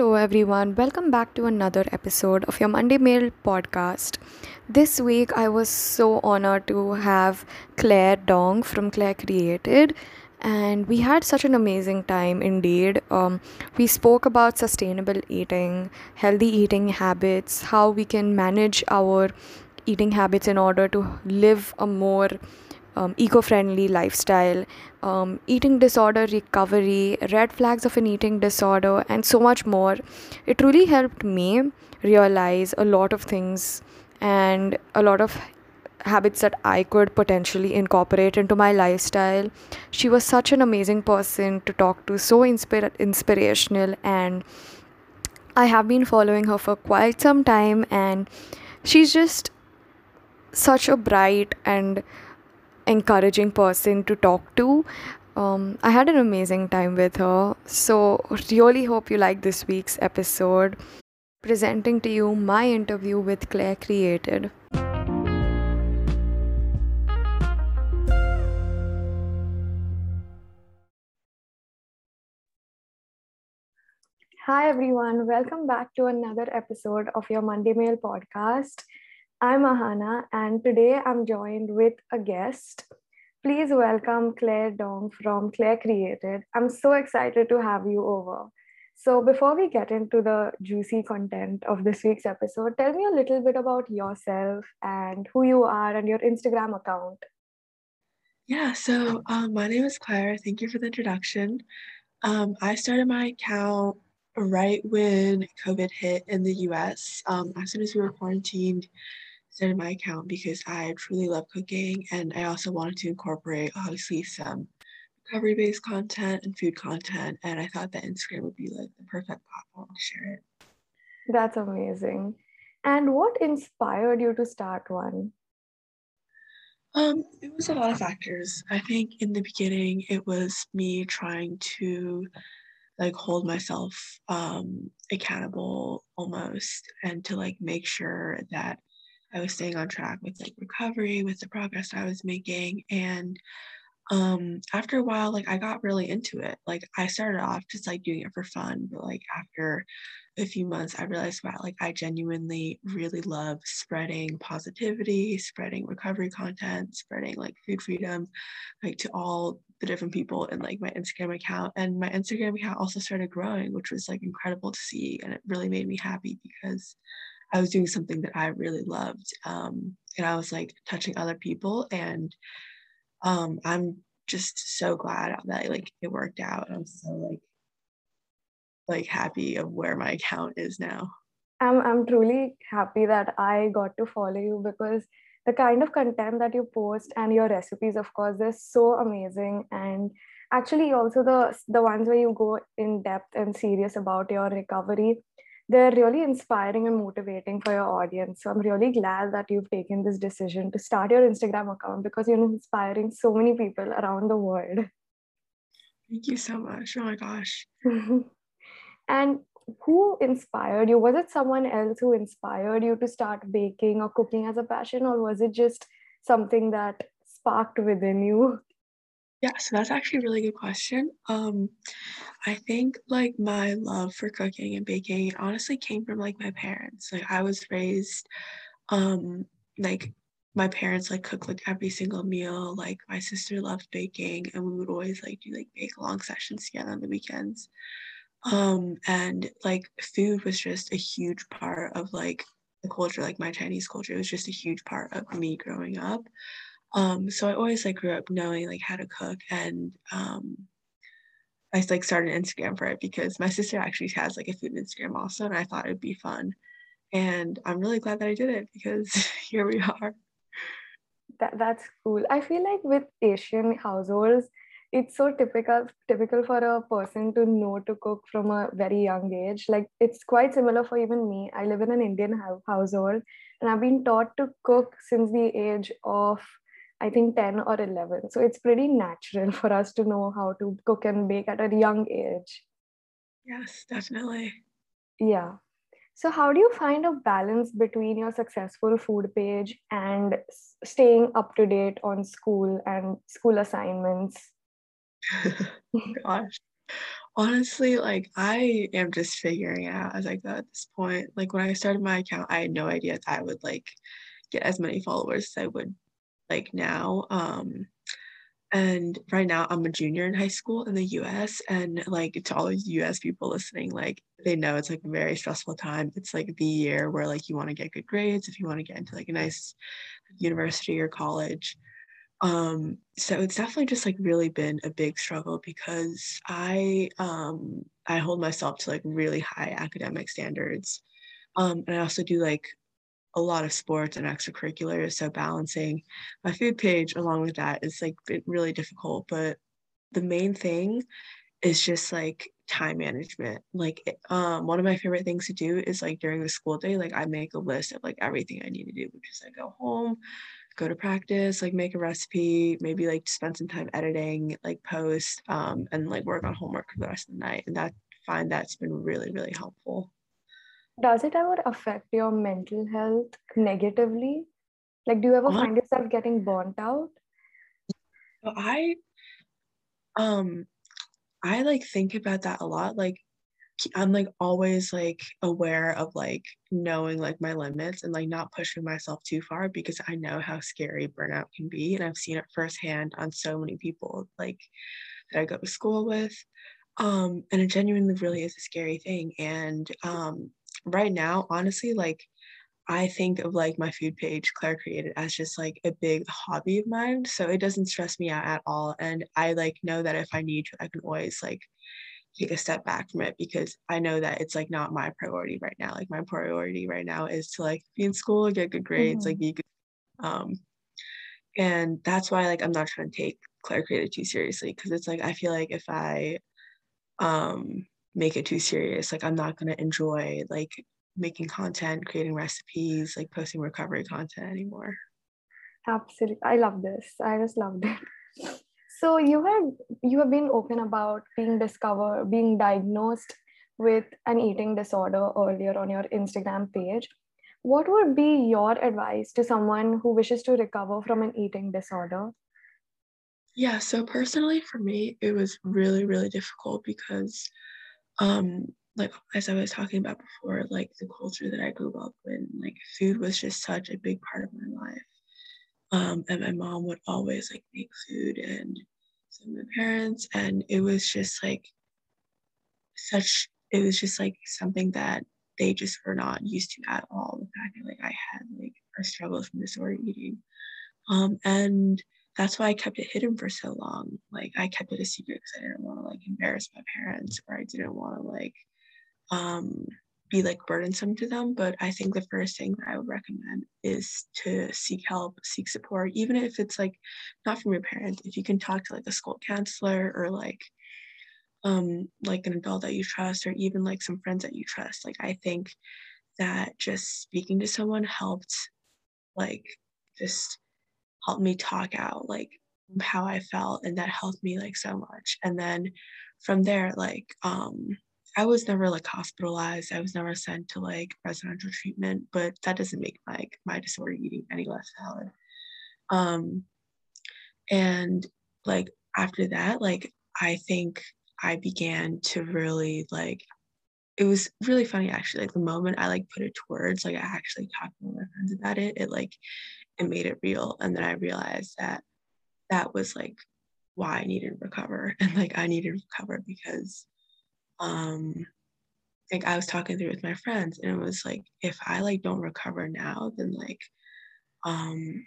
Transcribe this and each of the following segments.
Hello, everyone. Welcome back to another episode of your Monday Mail podcast. This week, I was so honored to have Clare Dong from Clare Created, and we had such an amazing time indeed. Um, we spoke about sustainable eating, healthy eating habits, how we can manage our eating habits in order to live a more um, eco friendly lifestyle, um, eating disorder recovery, red flags of an eating disorder, and so much more. It really helped me realize a lot of things and a lot of habits that I could potentially incorporate into my lifestyle. She was such an amazing person to talk to, so inspir- inspirational, and I have been following her for quite some time, and she's just such a bright and encouraging person to talk to. Um, I had an amazing time with her. So, really hope you like this week's episode. Presenting to you my interview with Clare Created. Hi, everyone. Welcome back to another episode of your Monday Mail podcast. I'm Ahana, and today I'm joined with a guest. Please welcome Clare Dong from Clare Created. I'm so excited to have you over. So, before we get into the juicy content of this week's episode, tell me a little bit about yourself and who you are and your Instagram account. Yeah, so um, my name is Clare. Thank you for the introduction. Um, I started my account right when COVID hit in the US. Um, as soon as we were quarantined, started my account because I truly love cooking and I also wanted to incorporate obviously some recovery based content and food content. And I thought that Instagram would be like the perfect platform to share it. That's amazing. And what inspired you to start one? Um, it was a lot of factors. I think in the beginning it was me trying to like hold myself um accountable almost and to like make sure that I was staying on track with like recovery, with the progress I was making. And um after a while, like I got really into it. Like I started off just like doing it for fun, but like after a few months, I realized wow, like I genuinely really love spreading positivity, spreading recovery content, spreading like food freedom, like to all the different people in like my Instagram account. And my Instagram account also started growing, which was like incredible to see. And it really made me happy because I was doing something that I really loved. Um, and I was like touching other people. And um, I'm just so glad that like it worked out. I'm so like like happy of where my account is now. I'm I'm truly happy that I got to follow you because the kind of content that you post and your recipes, of course, they're so amazing. And actually also the the ones where you go in depth and serious about your recovery they're really inspiring and motivating for your audience. So I'm really glad that you've taken this decision to start your Instagram account because you're inspiring so many people around the world. Thank you so much. Oh my gosh. and who inspired you? Was it someone else who inspired you to start baking or cooking as a passion, or was it just something that sparked within you? Yeah, so that's actually a really good question. Um, I think like my love for cooking and baking honestly came from like my parents. Like I was raised, um, like my parents like cook like every single meal. Like my sister loved baking, and we would always like do like bake long sessions together on the weekends. Um, and like food was just a huge part of like the culture, like my Chinese culture. Was just a huge part of me growing up. Um, so I always like grew up knowing like how to cook and um I like started Instagram for it because my sister actually has like a food Instagram also and I thought it'd be fun. And I'm really glad that I did it because here we are. That, that's cool. I feel like with Asian households, it's so typical typical for a person to know to cook from a very young age like it's quite similar for even me i live in an indian household and i've been taught to cook since the age of I think 10 or 11. So it's pretty natural for us to know how to cook and bake at a young age. Yes, definitely. Yeah. So, how do you find a balance between your successful food page and staying up to date on school and school assignments? Gosh. Honestly, like I am just figuring it out as I go at this point. Like when I started my account, I had no idea that I would like get as many followers as I would like now. Um and right now I'm a junior in high school in the US and like to all these US people listening, like they know it's like a very stressful time. It's like the year where like you want to get good grades if you want to get into like a nice university or college. Um, so it's definitely just like really been a big struggle because I um I hold myself to like really high academic standards. Um, and I also do like a lot of sports and extracurriculars. So balancing my food page along with that is like really difficult. But the main thing is just like time management. Like um one of my favorite things to do is like during the school day, like I make a list of like everything I need to do, which is I go home, go to practice, like make a recipe, maybe like spend some time editing, like post, um, and like work on homework for the rest of the night. And that find that's been really, really helpful. Does it ever affect your mental health negatively? Like, do you ever find yourself getting burnt out? I um I like think about that a lot. Like I'm like always like aware of like knowing like my limits and like not pushing myself too far because I know how scary burnout can be and I've seen it firsthand on so many people like that I go to school with. Um and it genuinely really is a scary thing and um right now honestly like I think of like my food page Clare created as just like a big hobby of mine so it doesn't stress me out at all and I like know that if I need to I can always like take a step back from it because I know that it's like not my priority right now. Like my priority right now is to like be in school, get good grades, mm-hmm. like be good. Um, and that's why like I'm not trying to take Clare Created too seriously because it's like I feel like if I um make it too serious, like I'm not gonna enjoy like making content, creating recipes, like posting recovery content anymore. Absolutely. I love this. I just loved it. So you had you have been open about being discovered, being diagnosed with an eating disorder earlier on your Instagram page. What would be your advice to someone who wishes to recover from an eating disorder? Yeah, so personally for me, it was really, really difficult because um like as I was talking about before, like the culture that I grew up in, like food was just such a big part of my life. Um, and my mom would always like make food and some my parents and it was just like such it was just like something that they just were not used to at all the fact that like i had like a struggle from disorder eating um and that's why i kept it hidden for so long like i kept it a secret because i didn't want to like embarrass my parents or i didn't want to like um be like burdensome to them. But I think the first thing that I would recommend is to seek help, seek support, even if it's like not from your parents. If you can talk to like a school counselor or like um like an adult that you trust or even like some friends that you trust. Like I think that just speaking to someone helped like just help me talk out like how I felt and that helped me like so much. And then from there, like um I was never like hospitalized. I was never sent to like residential treatment, but that doesn't make like my disorder eating any less valid. Um, and like after that, like I think I began to really like it was really funny actually. Like the moment I like put it towards, like I actually talked to my friends about it, it like it made it real. And then I realized that that was like why I needed to recover. And like I needed to recover because um like I was talking through with my friends and it was like if I like don't recover now then like um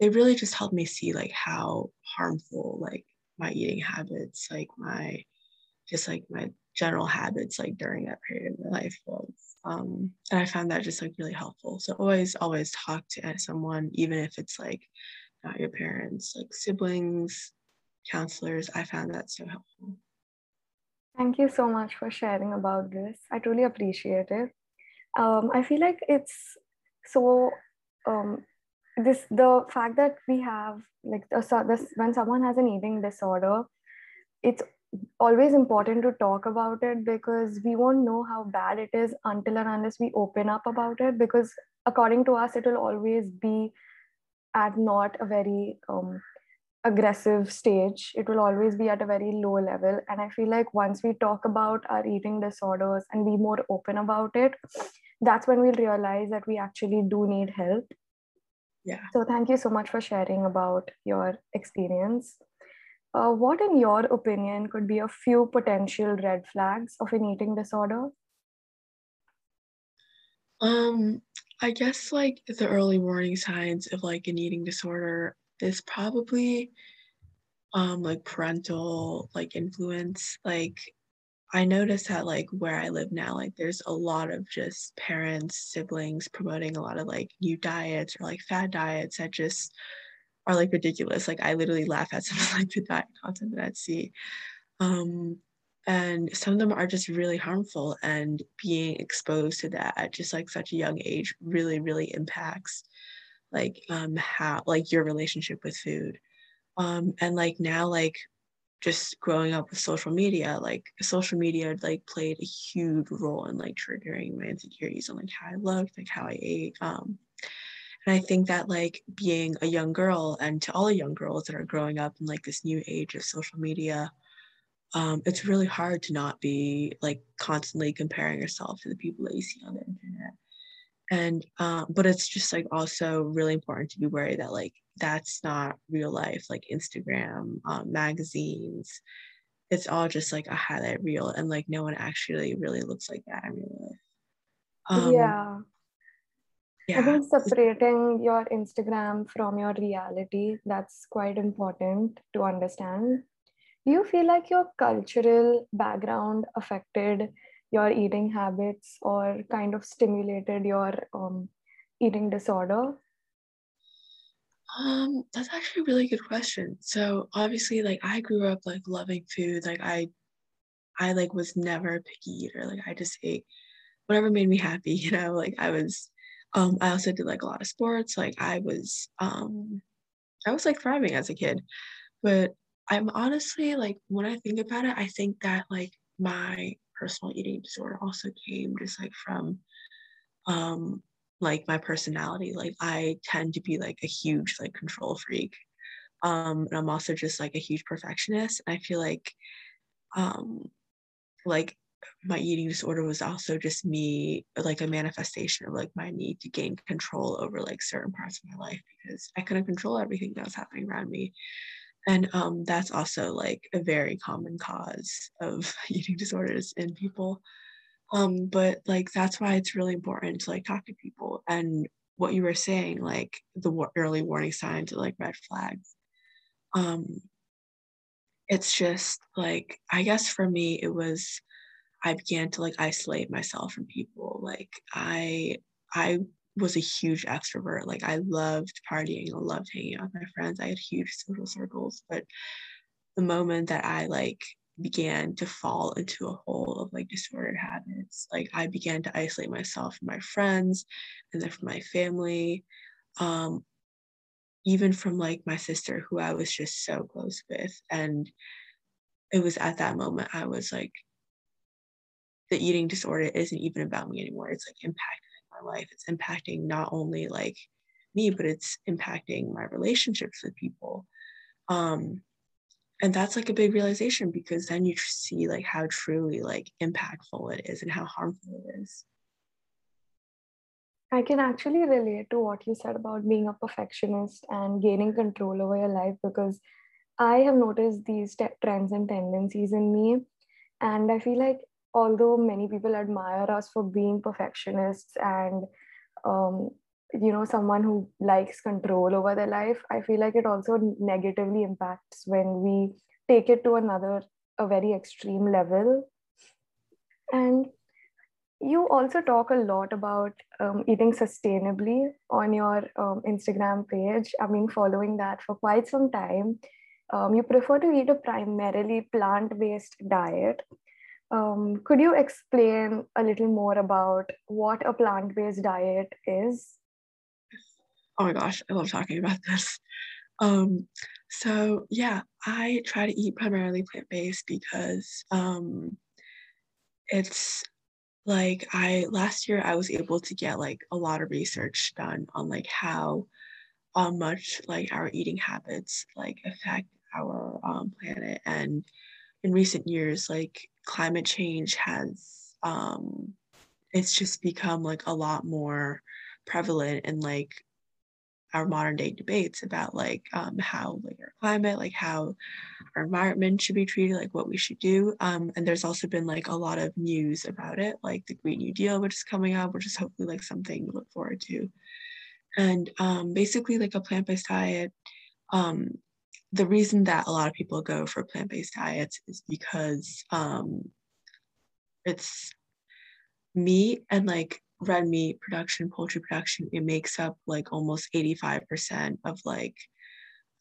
it really just helped me see like how harmful like my eating habits like my just like my general habits like during that period of my life was um and I found that just like really helpful so always always talk to someone even if it's like not your parents like siblings counselors I found that so helpful Thank you so much for sharing about this. I truly appreciate it. Um, I feel like it's so um, this the fact that we have like this, when someone has an eating disorder, it's always important to talk about it because we won't know how bad it is until and unless we open up about it. Because according to us, it will always be at not a very um, aggressive stage. It will always be at a very low level. And I feel like once we talk about our eating disorders and be more open about it, that's when we'll realize that we actually do need help. Yeah. So thank you so much for sharing about your experience. Uh, what, in your opinion, could be a few potential red flags of an eating disorder? Um, I guess like the early warning signs of like an eating disorder is probably um like parental like influence. Like I notice that like where I live now, like there's a lot of just parents, siblings promoting a lot of like new diets or like fad diets that just are like ridiculous. Like I literally laugh at some of like the diet content that I see. Um, and some of them are just really harmful and being exposed to that at just like such a young age really really impacts like um how like your relationship with food um and like now like just growing up with social media like social media like played a huge role in like triggering my insecurities on like how i looked like how i ate um and i think that like being a young girl and to all the young girls that are growing up in like this new age of social media um, it's really hard to not be like constantly comparing yourself to the people that you see on the internet. And um, but it's just like also really important to be wary that like that's not real life like instagram um, magazines. It's all just like a highlight reel and like no one actually really looks like that in real life. Um, yeah yeah. i think separating your instagram from your reality that's quite important to understand. Do you feel like your cultural background affected your eating habits or kind of stimulated your um, eating disorder? Um that's actually a really good question. So obviously like i grew up like loving food. Like i i like was never a picky eater. Like i just ate whatever made me happy you know? Like i was um i also did like a lot of sports like i was um i was like thriving as a kid but I'm honestly like when I think about it, I think that like my personal eating disorder also came just like from um like my personality. Like I tend to be like a huge like control freak. Um and I'm also just like a huge perfectionist. And I feel like um like my eating disorder was also just me like a manifestation of like my need to gain control over like certain parts of my life because I couldn't control everything that was happening around me. And um, that's also like a very common cause of eating disorders in people. Um, but like that's why it's really important to like talk to people. And what you were saying like the early warning signs like red flags um, it's just like i guess for me it was i began to like isolate myself from people like i i was a huge extrovert. Like I loved partying, I loved hanging out with my friends. I had huge social circles. But the moment that I like began to fall into a hole of like disordered habits, like I began to isolate myself from my friends and then from my family. Um, even from like my sister who I was just so close with. And it was at that moment I was like, the eating disorder isn't even about me anymore. It's like impacting my life. It's impacting not only like me, but it's impacting my relationships with people. Um, and that's like a big realization because then you see like how truly like impactful it is and how harmful it is. I can actually relate to what you said about being a perfectionist and gaining control over your life because I have noticed these t- trends and tendencies in me. And I feel like although many people admire us for being perfectionists and um, you know someone who likes control over their life i feel like it also negatively impacts when we take it to another a very extreme level. And you also talk a lot about um, eating sustainably on your um, instagram page. I've been following that for quite some time. Um, you prefer to eat a primarily plant-based diet um, could you explain a little more about what a plant based diet is? Oh my gosh, I love talking about this. Um, so, yeah, I try to eat primarily plant based because um, it's like I last year I was able to get like a lot of research done on like how uh, much like our eating habits like affect our um, planet and in recent years like climate change has um, it's just become like a lot more prevalent in like our modern day debates about like um, how like our climate like how our environment should be treated like what we should do. Um, and there's also been like a lot of news about it like the green new deal which is coming up which is hopefully like something to look forward to. And um, basically like a plant-based diet um, the reason that a lot of people go for plant-based diets is because um, it's meat and like red meat production, poultry production, it makes up like almost 85% of like,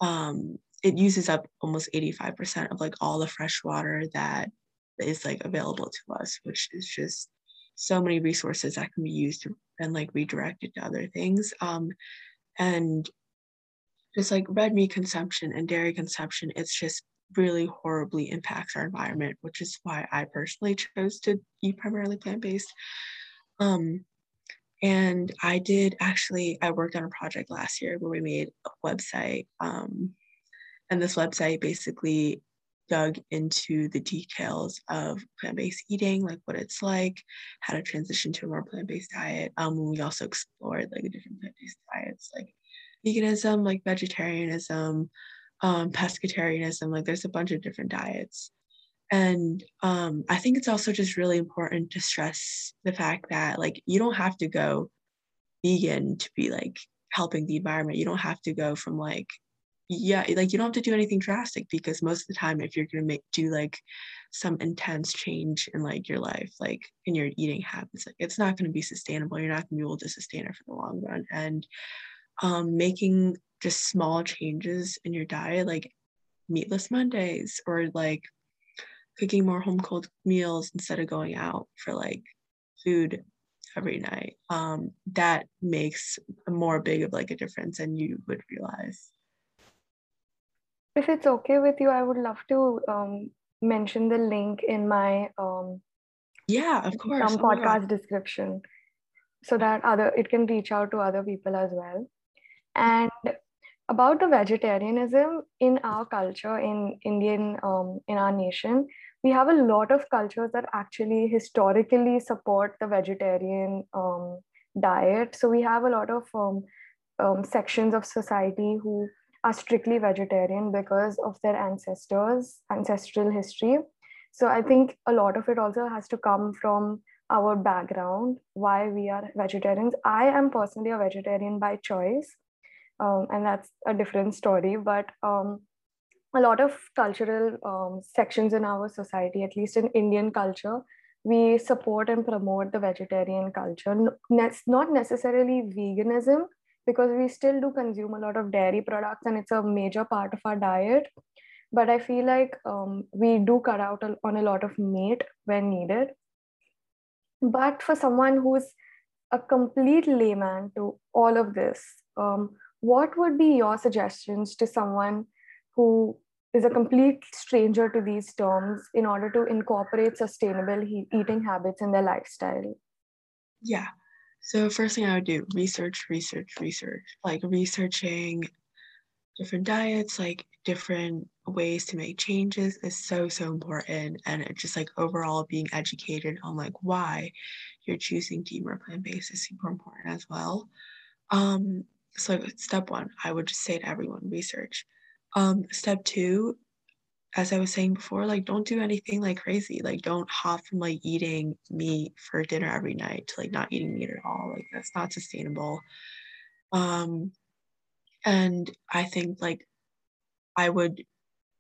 um, it uses up almost 85% of like all the fresh water that is like available to us, which is just so many resources that can be used and like redirected to other things. Um, and just like red meat consumption and dairy consumption, it's just really horribly impacts our environment, which is why I personally chose to eat primarily plant based. Um, and I did actually, I worked on a project last year where we made a website. Um, and this website basically dug into the details of plant-based eating, like what it's like, how to transition to a more plant-based diet. Um, we also explored like different plant-based diets, like veganism, like vegetarianism, um, pescatarianism. Like there's a bunch of different diets. And um, I think it's also just really important to stress the fact that like you don't have to go vegan to be like helping the environment. You don't have to go from like yeah, like you don't have to do anything drastic because most of the time if you're gonna make do like some intense change in like your life, like in your eating habits, like it's not gonna be sustainable. You're not gonna be able to sustain it for the long run. And um, making just small changes in your diet, like meatless Mondays or like cooking more home cooked meals instead of going out for like food every night. Um, that makes more big of like a difference than you would realize. If it's okay with you i would love to um, mention the link in my um, yeah of course some oh podcast description so that other it can reach out to other people as well and about the vegetarianism in our culture in indian um, in our nation we have a lot of cultures that actually historically support the vegetarian um, diet. So we have a lot of um, um, sections of society who are strictly vegetarian because of their ancestors, ancestral history. So I think a lot of it also has to come from our background, why we are vegetarians. I am personally a vegetarian by choice, um, and that's a different story. But um, a lot of cultural um, sections in our society, at least in Indian culture, we support and promote the vegetarian culture. Not necessarily veganism, because we still do consume a lot of dairy products and it's a major part of our diet. But I feel like um, we do cut out on a lot of meat when needed. But for someone who's a complete layman to all of this, um, what would be your suggestions to someone who is a complete stranger to these terms in order to incorporate sustainable he- eating habits in their lifestyle? Yeah. So, first thing I would do research, research, research, like researching different diets, like different ways to make changes is so, so important. And just like overall being educated on like why you're choosing to eat more plant based is super important as well. Um, so, step one, I would just say to everyone research um, step two, as I was saying before, like don't do anything like crazy. Like don't hop from like eating meat for dinner every night to like not eating meat at all. Like that's not sustainable. Um, and I think like I would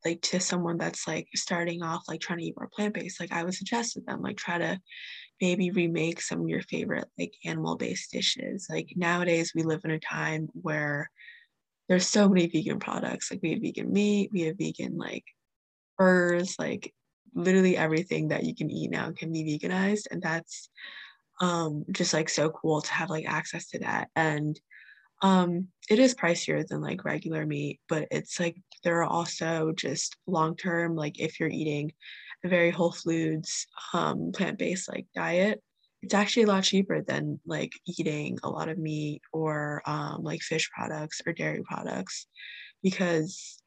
like to someone that's like starting off like trying to eat more plant-based like i would suggest to them like try to maybe remake some of your favorite like animal-based dishes like nowadays we live in a time where there's so many vegan products. Like we have vegan meat, we have vegan like furs, like literally everything that you can eat now can be veganized. And that's um just like so cool to have like access to that. And um it is pricier than like regular meat, but it's like there are also just long term, like if you're eating a very whole foods um plant-based like diet, it's actually a lot cheaper than like eating a lot of meat or um, like fish products or dairy products because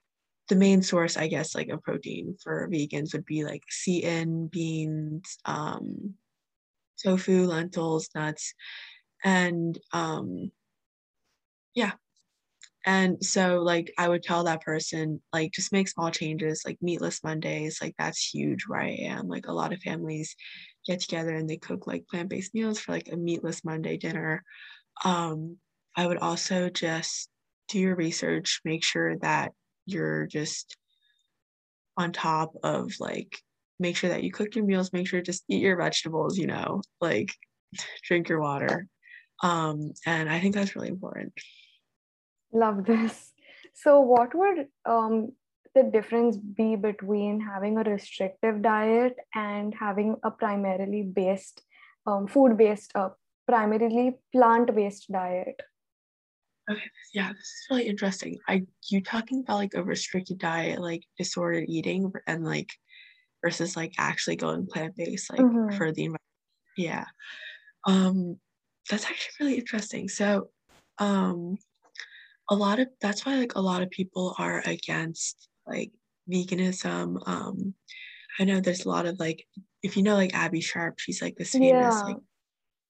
the main source i guess like of protein for vegans would be like in beans um, tofu lentils nuts and um, yeah and so like I would tell that person like just make small changes like meatless Mondays like that's huge where I am like a lot of families get together and they cook like plant-based meals for like a meatless Monday dinner. Um, I would also just do your research, make sure that you're just on top of like make sure that you cook your meals, make sure just eat your vegetables, you know, like drink your water. Um, and I think that's really important. Love this. So, what would um, the difference be between having a restrictive diet and having a primarily based, um, food based, uh, primarily plant based diet? Okay, yeah, this is really interesting. I you talking about like a restricted diet, like disordered eating, and like versus like actually going plant based, like mm-hmm. for the environment. Yeah, um, that's actually really interesting. So, um, a lot of that's why like a lot of people are against like veganism um i know there's a lot of like if you know like abby sharp she's like this famous yeah. like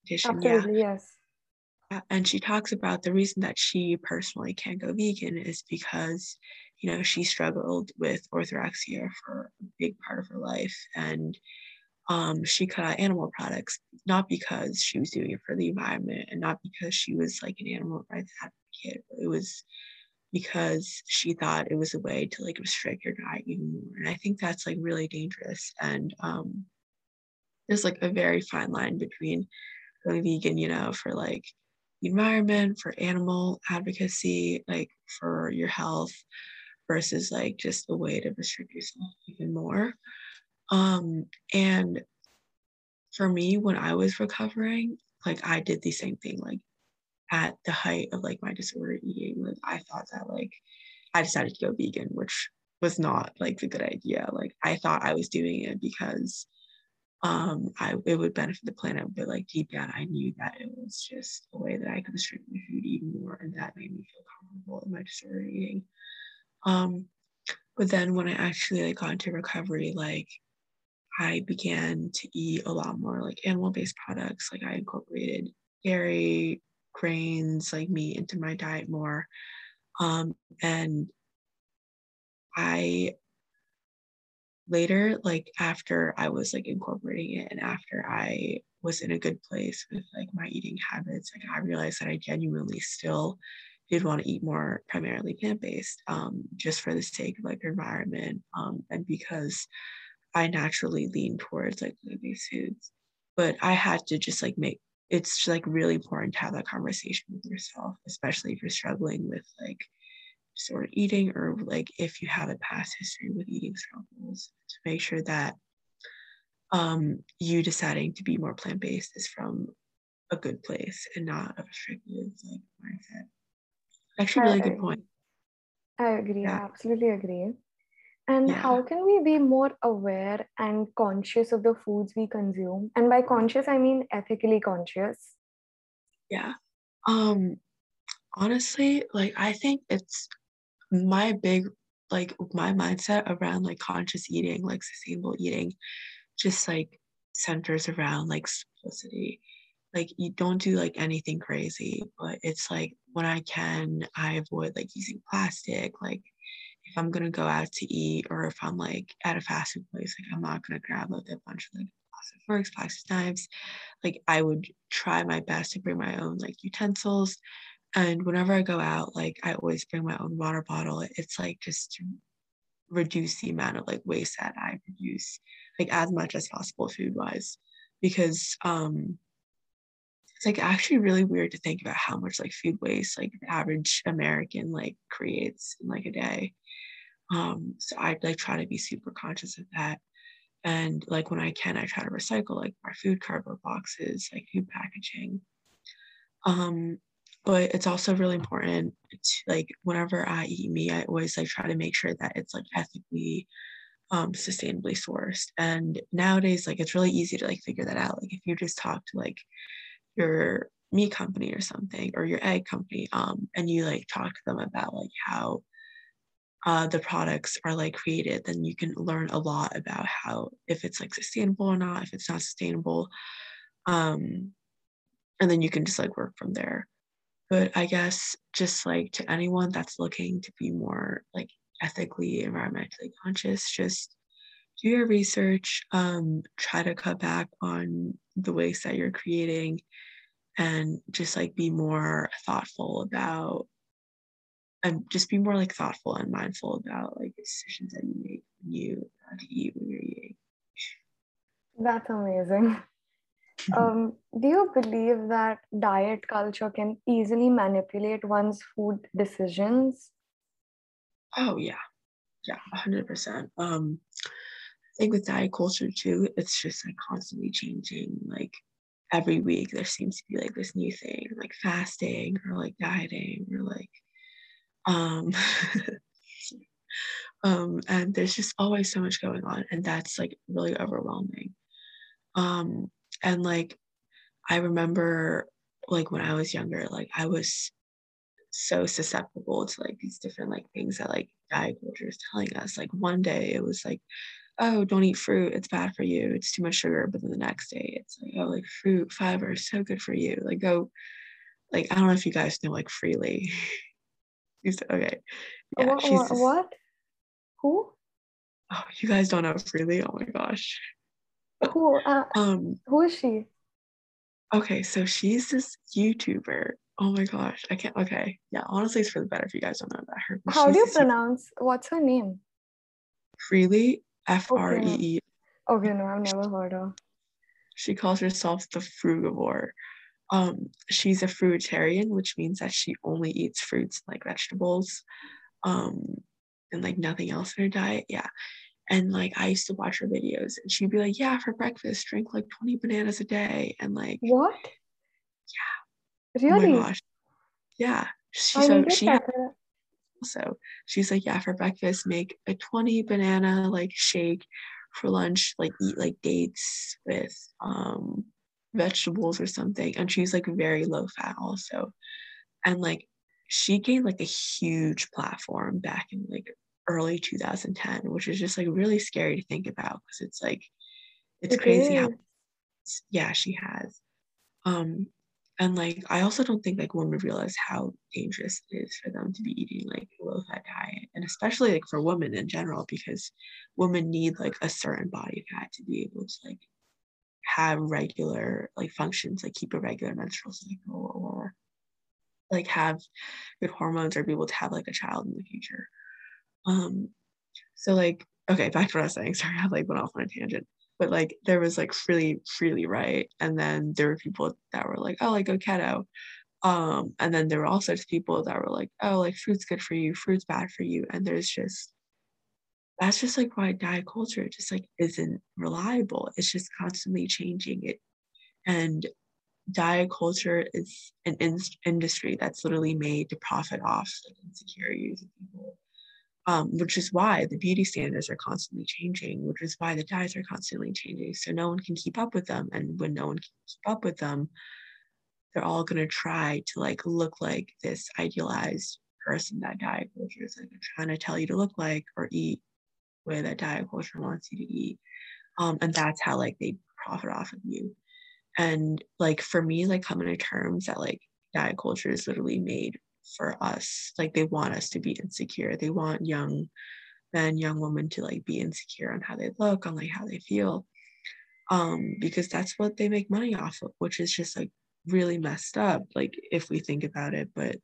Absolutely, yeah. yes and she talks about the reason that she personally can't go vegan is because you know she struggled with orthorexia for a big part of her life and um, she cut out animal products not because she was doing it for the environment and not because she was like an animal rights but it was because she thought it was a way to like restrict your diet even more and i think that's like really dangerous and um, there's like a very fine line between going vegan you know for like the environment for animal advocacy like for your health versus like just a way to restrict yourself even more um, and for me, when I was recovering, like I did the same thing. Like at the height of like my disordered eating, like I thought that like I decided to go vegan, which was not like a good idea. Like I thought I was doing it because um I it would benefit the planet, but like deep down I knew that it was just a way that I could restrict my food even more and that made me feel comfortable in my disordered eating. Um but then when I actually like got into recovery, like I began to eat a lot more like animal based products. Like I incorporated dairy, grains, like meat into my diet more. Um, and I later, like after I was like incorporating it and after I was in a good place with like my eating habits, like I realized that I genuinely still did want to eat more primarily plant based, um, just for the sake of like environment um, and because I naturally lean towards like plant-based foods. But I had to just like make it's like really important to have that conversation with yourself, especially if you're struggling with like sort of eating or like if you have a past history with eating struggles to make sure that um, you deciding to be more plant-based is from a good place and not a restrictive like mindset. Actually, really good point. I agree. Yeah. I absolutely agree. And yeah. how can we be more aware and conscious of the foods we consume? And by conscious, I mean ethically conscious. Yeah. Um honestly, like I think it's my big like my mindset around like conscious eating, like sustainable eating, just like centers around like simplicity. Like you don't do like anything crazy, but it's like when I can, I avoid like using plastic, like I'm gonna go out to eat or if I'm like at a fast food place, like I'm not gonna grab like a bunch of like plastic forks, plastic knives. Like I would try my best to bring my own like utensils. And whenever I go out, like I always bring my own water bottle. It's like just to reduce the amount of like waste that I produce, like as much as possible food wise. Because um it's like actually really weird to think about how much like food waste like the average American like creates in like a day. Um, so I like try to be super conscious of that. And like when I can, I try to recycle like my food cardboard boxes, like food packaging. Um, but it's also really important to like whenever I eat meat, I always like try to make sure that it's like ethically um, sustainably sourced. And nowadays, like it's really easy to like figure that out. Like if you just talk to like your meat company or something or your egg company, um, and you like talk to them about like how uh, the products are like created, then you can learn a lot about how if it's like sustainable or not, if it's not sustainable. Um, and then you can just like work from there. But I guess just like to anyone that's looking to be more like ethically, environmentally conscious, just do your research, um, try to cut back on the waste that you're creating, and just like be more thoughtful about and just be more like thoughtful and mindful about like decisions that you make when you uh, to eat when you're eating. That's amazing. Um, do you believe that diet culture can easily manipulate one's food decisions? Oh yeah, yeah, hundred percent. Um, Think with diet culture too, it's just like constantly changing. Like every week, there seems to be like this new thing, like fasting or like dieting or like, um, um, and there's just always so much going on, and that's like really overwhelming. Um, and like, I remember like when I was younger, like I was so susceptible to like these different like things that like diet culture is telling us. Like one day it was like, oh, don't eat fruit, it's bad for you, it's too much sugar. But then the next day it's like, oh, like fruit, fiber is so good for you. Like go, like I don't know if you guys know like Freelee. okay, yeah, what, she's what, what? Who? Oh, you guys don't know Freelee? Oh my gosh. Who? Uh, um, who is she? Okay, so she's this YouTuber Oh my gosh, I can't. Okay, yeah. Honestly, it's for the better if you guys don't know about her. How do you pronounce? What's her name? Freelee, F R E E. Okay, no, I've never heard of. She calls herself the frugivore. Um, she's a fruitarian, which means that she only eats fruits like vegetables, um, and like nothing else in her diet. Yeah, and like I used to watch her videos, and she'd be like, "Yeah, for breakfast, drink like twenty bananas a day," and like what? Yeah Really? Oh my gosh. Yeah. She, so she had, so she's like, yeah, for breakfast, make a 20 banana like shake. For lunch, like eat like dates with um vegetables or something. And she's like very low fat also. And like she gained like a huge platform back in like early 2010, which is just like really scary to think about because it's like it's it crazy is. how yeah, she has. Um and like i also don't think like women realize how dangerous it is for them to be eating like a low fat diet and especially like for women in general because women need like a certain body fat to be able to like have regular like functions like keep a regular menstrual cycle or like have good hormones or be able to have like a child in the future. Um so like okay back to what i was saying. Sorry i like went off on a tangent but like there was like Freelee Freelee right. And then there were people that were like oh like go keto um and then there were all sorts of people that were like oh like fruit's good for you fruit's bad for you. And there's just that's just like why diet culture just like isn't reliable. It's just constantly changing it. And diet culture is an in- industry that's literally made to profit off like insecurities of people um, which is why the beauty standards are constantly changing, which is why the diets are constantly changing. So no one can keep up with them. And when no one can keep up with them, they're all going to try to like look like this idealized person that diet culture is like trying to tell you to look like or eat the way that diet culture wants you to eat. Um, and that's how like they profit off of you. And like for me, like coming to terms that like diet culture is literally made for us. Like they want us to be insecure. They want young men young women to like be insecure on how they look on like how they feel um because that's what they make money off of which is just like really messed up like if we think about it but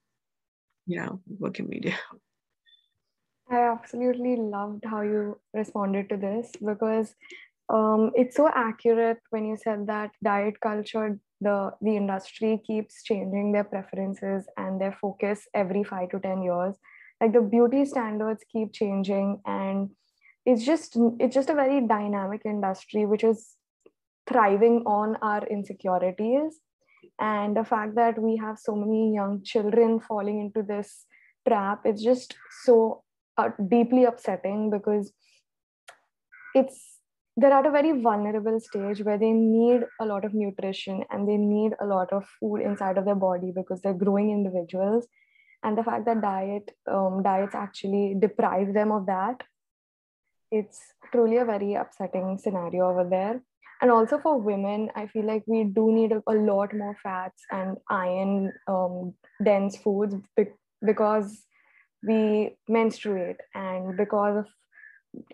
you know what can we do? I absolutely loved how you responded to this because um, it's so accurate when you said that diet culture the the industry keeps changing their preferences and their focus every 5 to 10 years. Like the beauty standards keep changing and it's just it's just a very dynamic industry which is thriving on our insecurities. And the fact that we have so many young children falling into this trap it's just so uh, deeply upsetting because it's they're at a very vulnerable stage where they need a lot of nutrition and they need a lot of food inside of their body because they're growing individuals. And the fact that diet um, diets actually deprive them of that it's truly a very upsetting scenario over there. And also for women i feel like we do need a, a lot more fats and iron um, dense foods because we menstruate and because of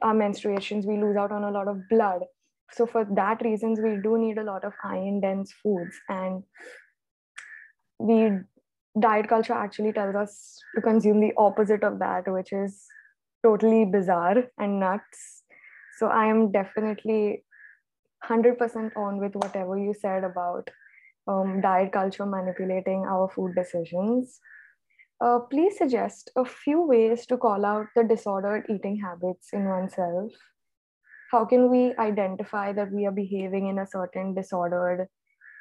our menstruations we lose out on a lot of blood. So for that reasons we do need a lot of iron dense foods. And we diet culture actually tells us to consume the opposite of that which is totally bizarre and nuts. So i am definitely 100% on with whatever you said about um, diet culture manipulating our food decisions uh, please suggest a few ways to call out the disordered eating habits in oneself. How can we identify that we are behaving in a certain disordered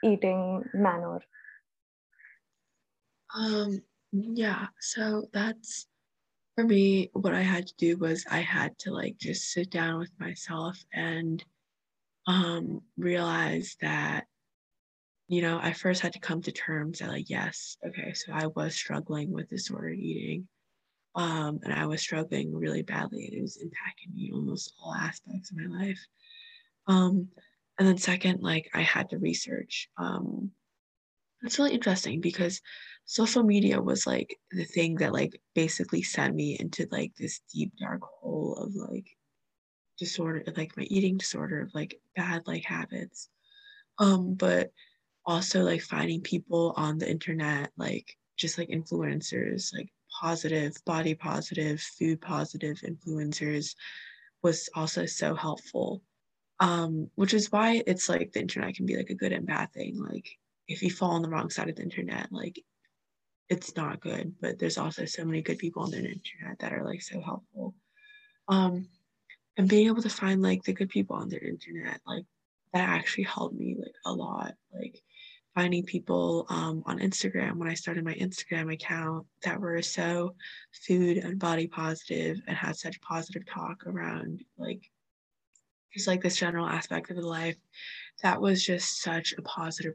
eating manner? Um, yeah, so that's for me, what I had to do was I had to like just sit down with myself and um, realize that you know, I first had to come to terms that like, yes, okay, so I was struggling with disordered eating. Um, and I was struggling really badly and it was impacting me almost all aspects of my life. Um, and then second, like I had to research. Um, it's really interesting because social media was like the thing that like basically sent me into like this deep dark hole of like disorder, like my eating disorder, of like bad like habits. Um, but also like finding people on the internet like just like influencers like positive body positive food positive influencers was also so helpful. Um which is why it's like the internet can be like a good and bad thing. Like if you fall on the wrong side of the internet like it's not good. But there's also so many good people on the internet that are like so helpful. Um and being able to find like the good people on the internet like that actually helped me like a lot finding people um, on Instagram when I started my Instagram account that were so food and body positive and had such positive talk around like just like this general aspect of the life. That was just such a positive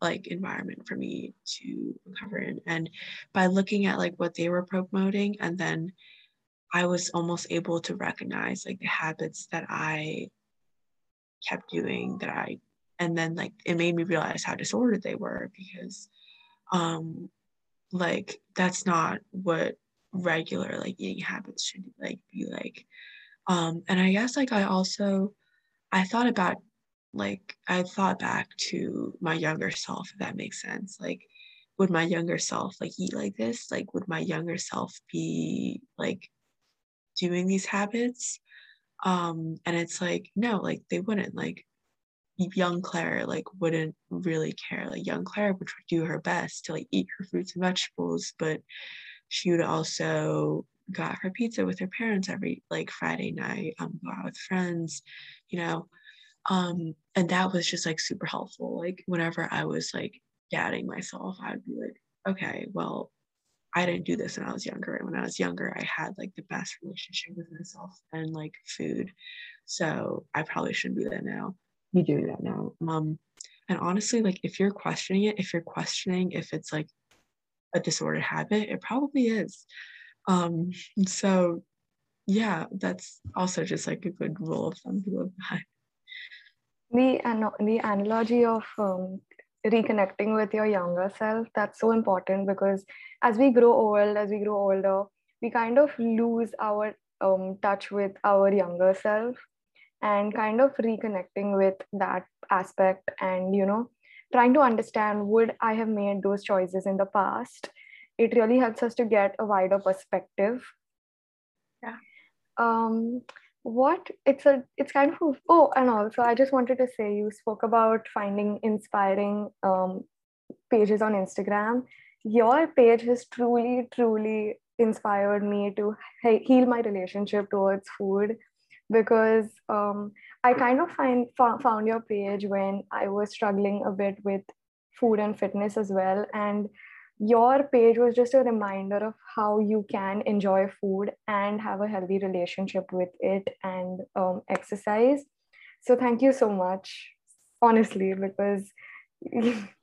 like environment for me to recover in. And by looking at like what they were promoting and then i was almost able to recognize like the habits that i kept doing that i and then like it made me realize how disordered they were because um like that's not what regular like eating habits should like be like. Um and i guess like i also i thought about like i thought back to my younger self if that makes sense. Like would my younger self like eat like this? Like would my younger self be like doing these habits? Um and it's like no like they wouldn't. Like young Clare like wouldn't really care. Like young Clare would do her best to like eat her fruits and vegetables, but she would also got her pizza with her parents every like Friday night, um, go out with friends, you know. Um, and that was just like super helpful. Like whenever I was like doubting myself, I'd be like, okay, well, I didn't do this when I was younger. And when I was younger, I had like the best relationship with myself and like food. So I probably shouldn't be that now be doing that now. Um, and honestly, like if you're questioning it, if you're questioning if it's like a disordered habit, it probably is. Um, so yeah, that's also just like a good rule of thumb to live by. The, an- the analogy of um, reconnecting with your younger self, that's so important because as we grow old, as we grow older, we kind of lose our um, touch with our younger self and kind of reconnecting with that aspect and you know trying to understand would i have made those choices in the past? It really helps us to get a wider perspective. Yeah. Um what it's a it's kind of oh and also i just wanted to say you spoke about finding inspiring um, pages on instagram. Your page has truly truly inspired me to heal my relationship towards food because um, I kind of find found your page when I was struggling a bit with food and fitness as well. And your page was just a reminder of how you can enjoy food and have a healthy relationship with it and um, exercise. So thank you so much, honestly, because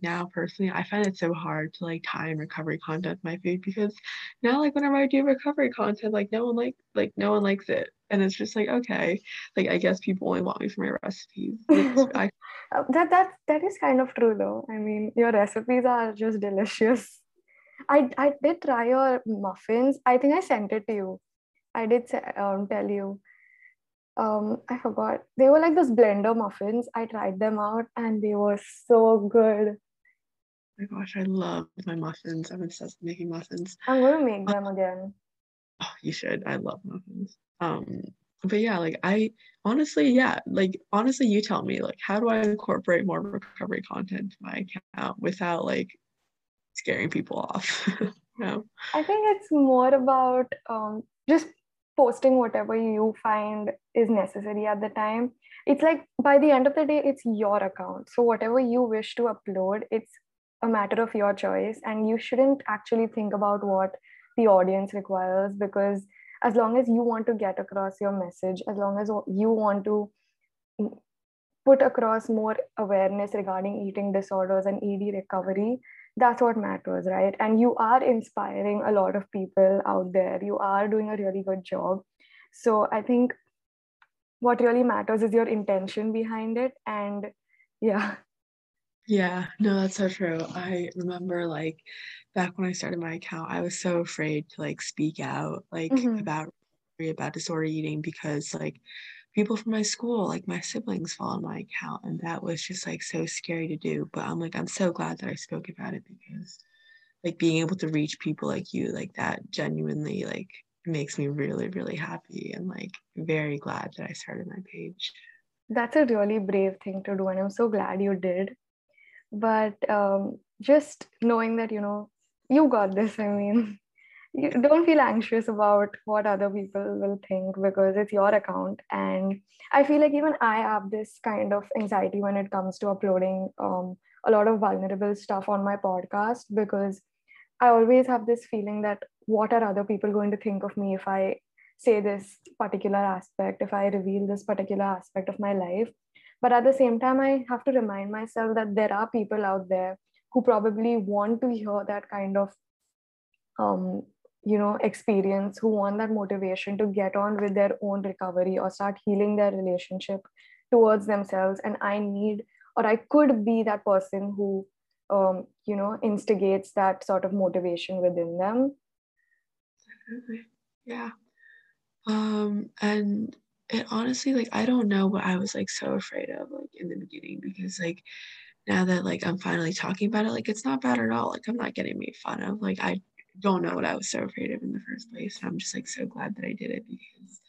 now personally i find it so hard to like tie in recovery content my food because now like whenever i do recovery content like no one like like no one likes it. And it's just like okay like i guess people only want me for my recipes I, uh, that that that is kind of true though. I mean your recipes are just delicious. I i did try your muffins. I think i sent it to you. I did um, tell you um i forgot. They were like those blender muffins. I tried them out and they were so good. My gosh i love my muffins. I'm obsessed with making muffins. I'm gonna make them again. oh you should. I love muffins. Um but yeah like i honestly yeah like honestly you tell me like how do i incorporate more recovery content to my account without like scaring people off? No i think it's more about um just posting whatever you find is necessary at the time. It's like by the end of the day it's your account. So whatever you wish to upload it's a matter of your choice and you shouldn't actually think about what the audience requires because as long as you want to get across your message as long as you want to put across more awareness regarding eating disorders and ed recovery that's what matters right? And you are inspiring a lot of people out there. You are doing a really good job. So i think what really matters is your intention behind it and yeah. Yeah no that's so true. I remember like back when i started my account i was so afraid to like speak out like mm-hmm. about about disorder eating because like people from my school, like my siblings, follow my account. And that was just like so scary to do. But I'm like, I'm so glad that I spoke about it because like being able to reach people like you, like that genuinely like makes me really, really happy and like very glad that I started my page. That's a really brave thing to do. And I'm so glad you did. But um, just knowing that, you know, you got this, I mean, you don't feel anxious about what other people will think because it's your account. And i feel like even i have this kind of anxiety when it comes to uploading um, a lot of vulnerable stuff on my podcast because i always have this feeling that what are other people going to think of me if i say this particular aspect if i reveal this particular aspect of my life. But at the same time i have to remind myself that there are people out there who probably want to hear that kind of um, you know experience who want that motivation to get on with their own recovery or start healing their relationship towards themselves. And i need or i could be that person who um, you know instigates that sort of motivation within them. Yeah. Um and it honestly like i don't know what i was like so afraid of like in the beginning because like now that like i'm finally talking about it like it's not bad at all. Like i'm not getting made fun of. Like i don't know what I was so afraid of in the first place. I'm just like so glad that I did it because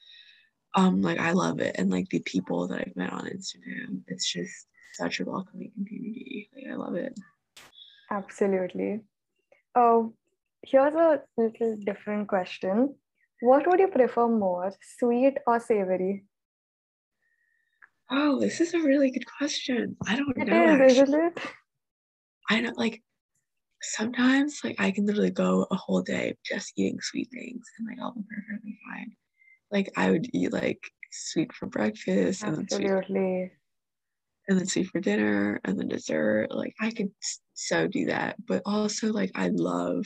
um like I love it and like the people that I've met on Instagram, it's just such a welcoming community. Like I love it. Absolutely. Oh, here's a little different question. What would you prefer more, sweet or savory? Oh, this is a really good question. I don't it know. Is, isn't it? I know, like sometimes like I can literally go a whole day just eating sweet things and like I'll be perfectly fine. Like I would eat like sweet for breakfast and then sweet for, and then sweet for dinner and then dessert. Like I could so do that. But also like I love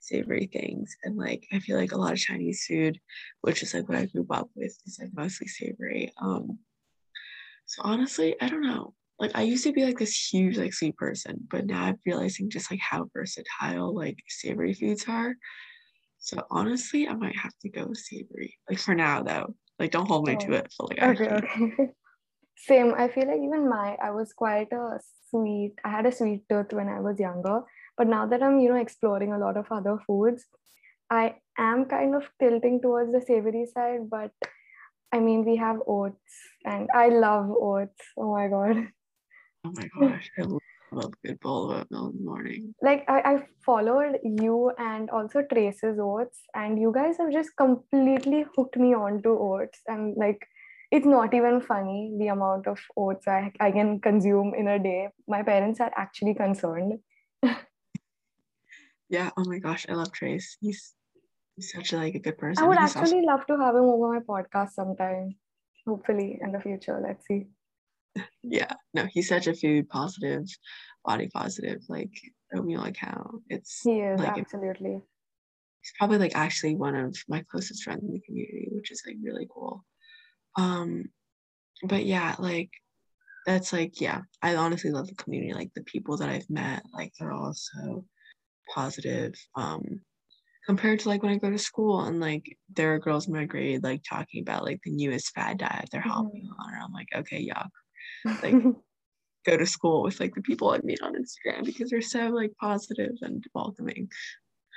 savory things and like I feel like a lot of Chinese food, which is like what I grew up with, is like mostly savory. Um so honestly, I don't know like I used to be like this huge like sweet person, but now I'm realizing just like how versatile like savory foods are. So honestly, I might have to go savory. Like for now though. Like don't hold me oh. to it. But like okay, okay. Same. I feel like even my I was quite a sweet. I had a sweet tooth when I was younger, but now that I'm you know exploring a lot of other foods, I am kind of tilting towards the savory side. But I mean, we have oats, and I love oats. Oh my god. Oh my gosh, I love a good bowl of oatmeal in the morning. Like I, I followed you and also Trace's oats, and you guys have just completely hooked me onto oats. And like it's not even funny the amount of oats I, I can consume in a day. My parents are actually concerned. Yeah. Oh my gosh, I love Trace. He's he's such a, like a good person. I would He's also- actually love to have him over my podcast sometime. Hopefully in the future. Let's see. Yeah. No, he's such a food positive, body positive, like oatmeal account. It's He is like absolutely. he's probably like actually one of my closest friends in the community, which is like really cool. Um, but yeah, like that's like yeah, I honestly love the community. Like the people that I've met, like they're all so positive. Um, compared to like when I go to school and like there are girls in my grade like talking about like the newest fad diet they're hopping on, and I'm like, okay, yuck. Like go to school with like the people I meet on Instagram because they're so like positive and welcoming.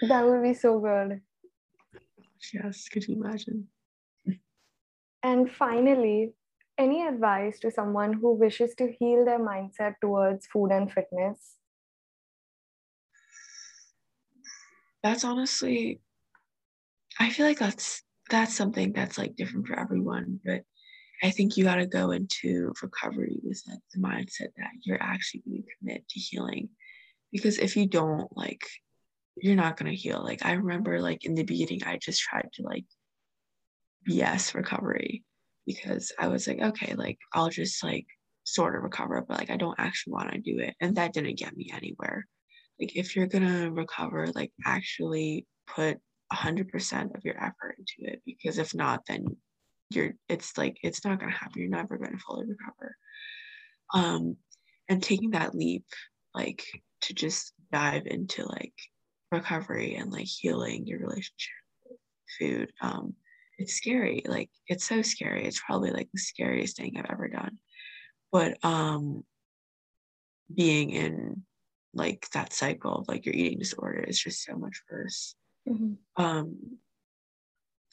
that would be so good. Yes, could you imagine? And finally, any advice to someone who wishes to heal their mindset towards food and fitness? That's honestly I feel like that's that's something that's like different for everyone, but I think you got to go into recovery with the mindset that you're actually going to commit to healing. Because if you don't, like, you're not going to heal. Like, I remember, like, in the beginning, I just tried to, like, BS recovery because I was like, okay, like, I'll just, like, sort of recover, but, like, I don't actually want to do it. And that didn't get me anywhere. Like, if you're going to recover, like, actually put 100% of your effort into it because if not, then you're it's like it's not going to happen. You're never going to fully recover. Um and taking that leap like to just dive into like recovery and like healing your relationship with food um it's scary. Like it's so scary. It's probably like the scariest thing i've ever done. But um being in like that cycle of like your eating disorder is just so much worse. Mhm. um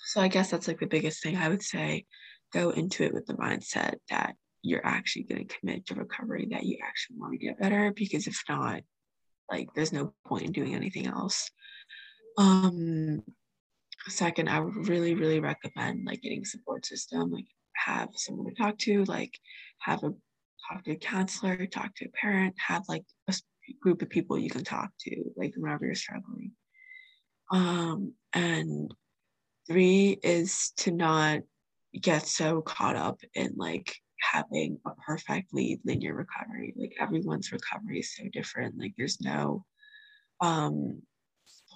so I guess that's like the biggest thing I would say. Go into it with the mindset that you're actually going to commit to recovery, that you actually want to get better, because if not, like there's no point in doing anything else. Um, second, I would really, really recommend like getting a support system, like have someone to talk to, like have a talk to a counselor, talk to a parent, have like a group of people you can talk to, like whenever you're struggling. Um, and three is to not get so caught up in like having a perfectly linear recovery. Like everyone's recovery is so different. Like there's no um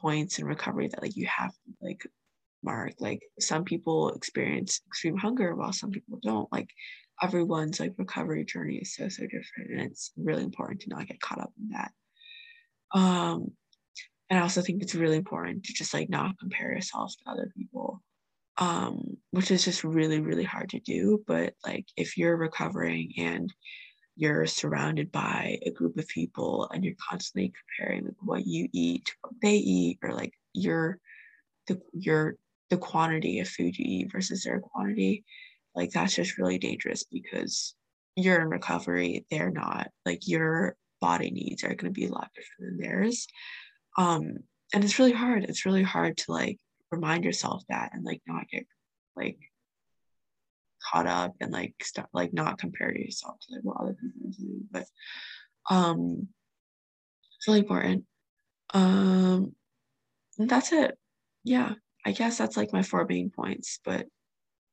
points in recovery that like you have to like mark. Like some people experience extreme hunger while some people don't. Like everyone's like recovery journey is so so different and it's really important to not get caught up in that. Um and I also think it's really important to just like not compare yourself to other people, um, which is just really, really hard to do. But like if you're recovering and you're surrounded by a group of people and you're constantly comparing like what you eat what they eat, or like your the your the quantity of food you eat versus their quantity, like that's just really dangerous because you're in recovery, they're not. Like your body needs are going to be a lot different than theirs um and it's really hard. It's really hard to like remind yourself that and like not get like caught up and like start like not compare yourself to like what other people are doing. But um it's really important. Um that's it. Yeah. I guess that's like my four main points but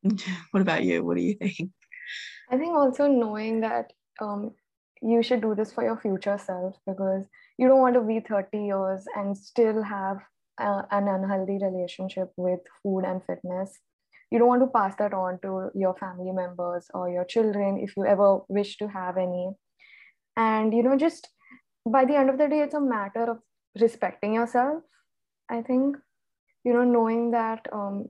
what about you? What do you think? I think also knowing that um, you should do this for your future self because you don't want to be 30 years and still have uh, an unhealthy relationship with food and fitness. You don't want to pass that on to your family members or your children if you ever wish to have any. And, you know, just by the end of the day, it's a matter of respecting yourself, I think. You know, knowing that um,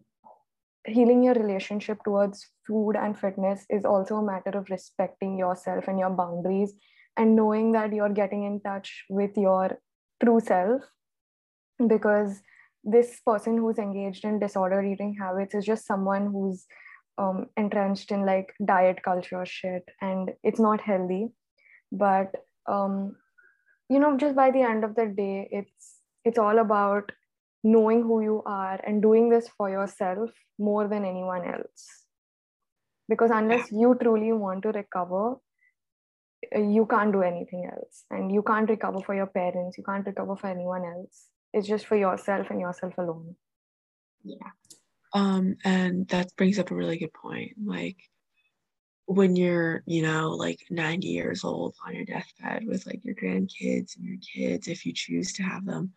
healing your relationship towards food and fitness is also a matter of respecting yourself and your boundaries and knowing that you're getting in touch with your true self because this person who's engaged in disordered eating habits is just someone who's um, entrenched in like diet culture shit and it's not healthy. But um, you know just by the end of the day it's it's all about knowing who you are and doing this for yourself more than anyone else. Because unless you truly want to recover uh, you can't do anything else. And you can't recover for your parents you can't recover for anyone else. It's just for yourself and yourself alone. Yeah. Um and that brings up a really good point. Like when you're you know like 90 years old on your deathbed with like your grandkids and your kids if you choose to have them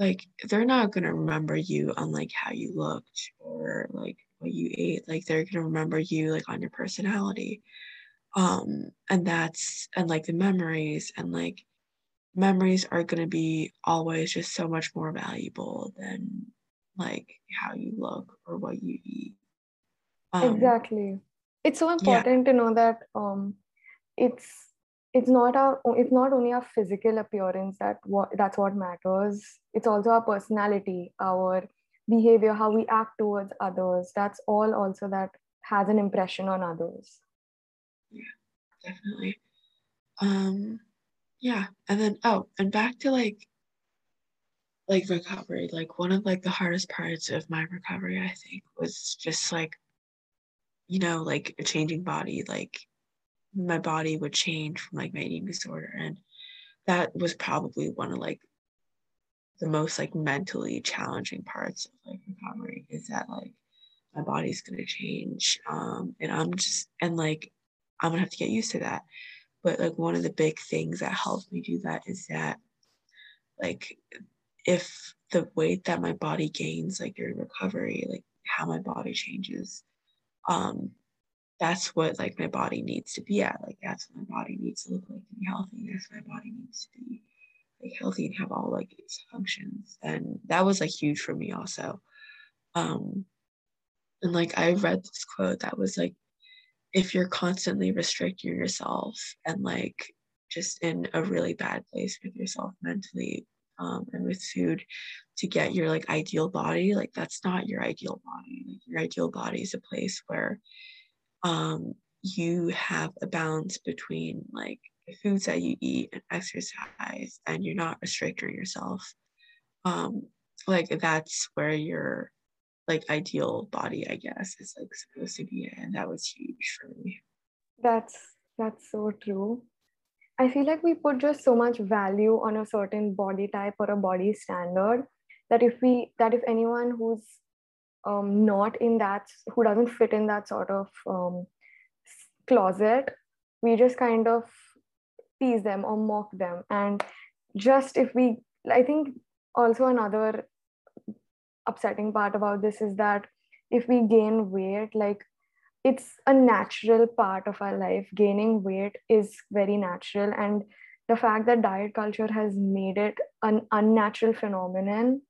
like they're not going to remember you on like how you looked or like what you ate like they're going to remember you like on your personality. Um and that's and like the memories and like memories are going to be always just so much more valuable than like how you look or what you eat. Um, exactly. It's so important yeah. to know that um it's it's not our it's not only our physical appearance that what that's what matters. It's also our personality our behavior how we act towards others. That's all also that has an impression on others. Yeah definitely. Um yeah and then oh and back to like like recovery. Like one of like the hardest parts of my recovery i think was just like you know like a changing body like my body would change from like my eating disorder and that was probably one of like the most like mentally challenging parts of like recovery is that like my body's gonna change um and i'm just and like i'm gonna have to get used to that. But like one of the big things that helped me do that is that like if the weight that my body gains like during recovery like how my body changes um that's what like my body needs to be at like that's what my body needs to look like to be healthy that's what my body needs to be like healthy and have all like its functions and that was like huge for me also. Um and like i read this quote that was like if you're constantly restricting yourself and like just in a really bad place with yourself mentally um, and with food to get your like ideal body like that's not your ideal body. Like your ideal body is a place where um, you have a balance between like the foods that you eat and exercise and you're not restricting yourself um, like that's where your like ideal body i guess is like supposed to be and that was huge for me. That's that's so true. I feel like we put just so much value on a certain body type or a body standard that if we that if anyone who's um, not in that who doesn't fit in that sort of um, closet we just kind of tease them or mock them. And just if we i think also another upsetting part about this is that if we gain weight like it's a natural part of our life. Gaining weight is very natural. And the fact that diet culture has made it an unnatural phenomenon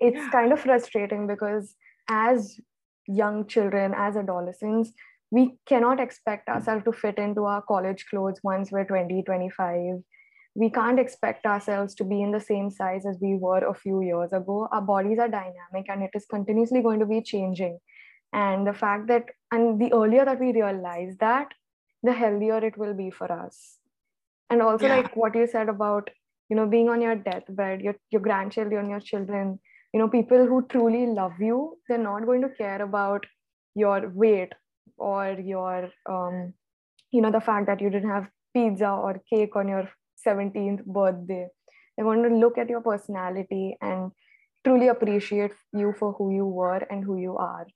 it's yeah. kind of frustrating because as young children as adolescents we cannot expect ourselves to fit into our college clothes once we're 20 25 we can't expect ourselves to be in the same size as we were a few years ago our bodies are dynamic and it is continuously going to be changing and the fact that and the earlier that we realize that the healthier it will be for us and also yeah. like what you said about you know being on your deathbed your, your grandchildren your children you know people who truly love you they're not going to care about your weight or your um, you know the fact that you didn't have pizza or cake on your 17th birthday. They want to look at your personality and truly appreciate you for who you were and who you are.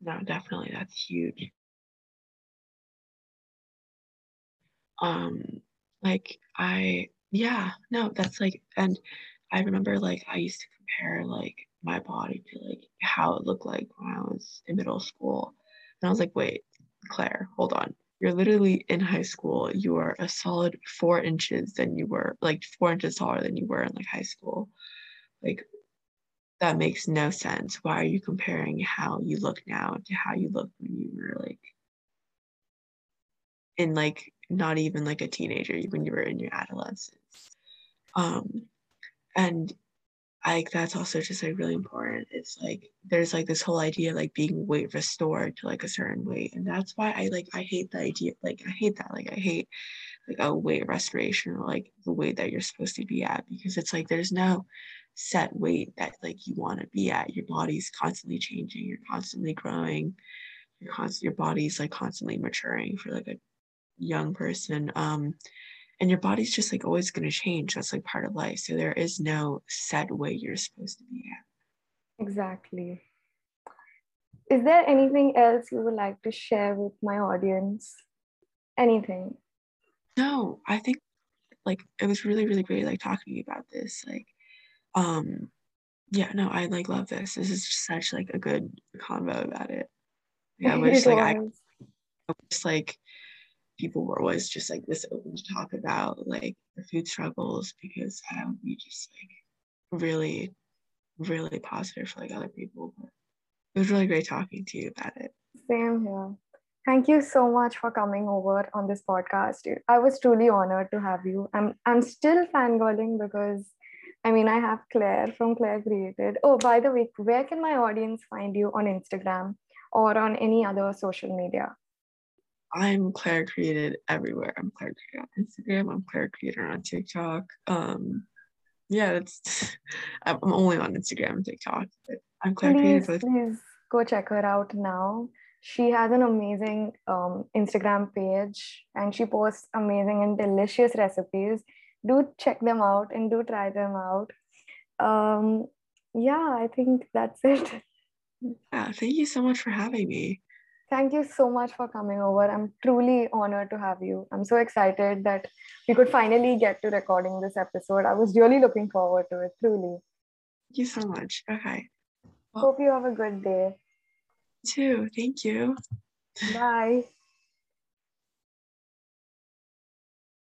No definitely that's huge. Um like i yeah no that's like and i remember like i used to compare like my body to like how it looked like when I was in middle school. And I was like, wait, Clare, hold on. You're literally in high school. You are a solid four inches than you were, like four inches taller than you were in like high school. Like that makes no sense. Why are you comparing how you look now to how you look when you were like in like not even like a teenager when you were in your adolescence? Um, and like that's also just like really important. It's like there's like this whole idea of like being weight restored to like a certain weight. And that's why I like I hate the idea like I hate that. Like I hate like a weight restoration or like the weight that you're supposed to be at because it's like there's no set weight that like you want to be at. Your body's constantly changing, you're constantly growing, your constant your body's like constantly maturing for like a young person. Um and your body's just like always going to change that's like part of life so there is no set way you're supposed to be at. Exactly. Is there anything else you would like to share with my audience? Anything? No i think like it was really really great like talking about this like um yeah no i like love this this is such like a good convo about it. Yeah i wish like i just like people were always just like this open to talk about like food struggles because um, that would be just like really, really positive for like other people. But it was really great talking to you about it. Same here. Thank you so much for coming over on this podcast. I was truly honored to have you. I'm I'm still fangirling because I mean I have Clare from Clare Created. Oh, by the way, where can my audience find you on Instagram or on any other social media? I'm Clare Created everywhere. I'm Clare Created on Instagram. I'm Clare Creator on TikTok. Um, yeah, that's. I'm only on Instagram and TikTok, I'm Clare please, Created. Please go check her out now. She has an amazing um, Instagram page, and she posts amazing and delicious recipes. Do check them out and do try them out. Um, yeah, I think that's it. Yeah, thank you so much for having me. Thank you so much for coming over. I'm truly honored to have you. I'm so excited that we could finally get to recording this episode. I was really looking forward to it, truly. Thank you so much. Okay. Well, Hope you have a good day. Too. Thank you. Bye.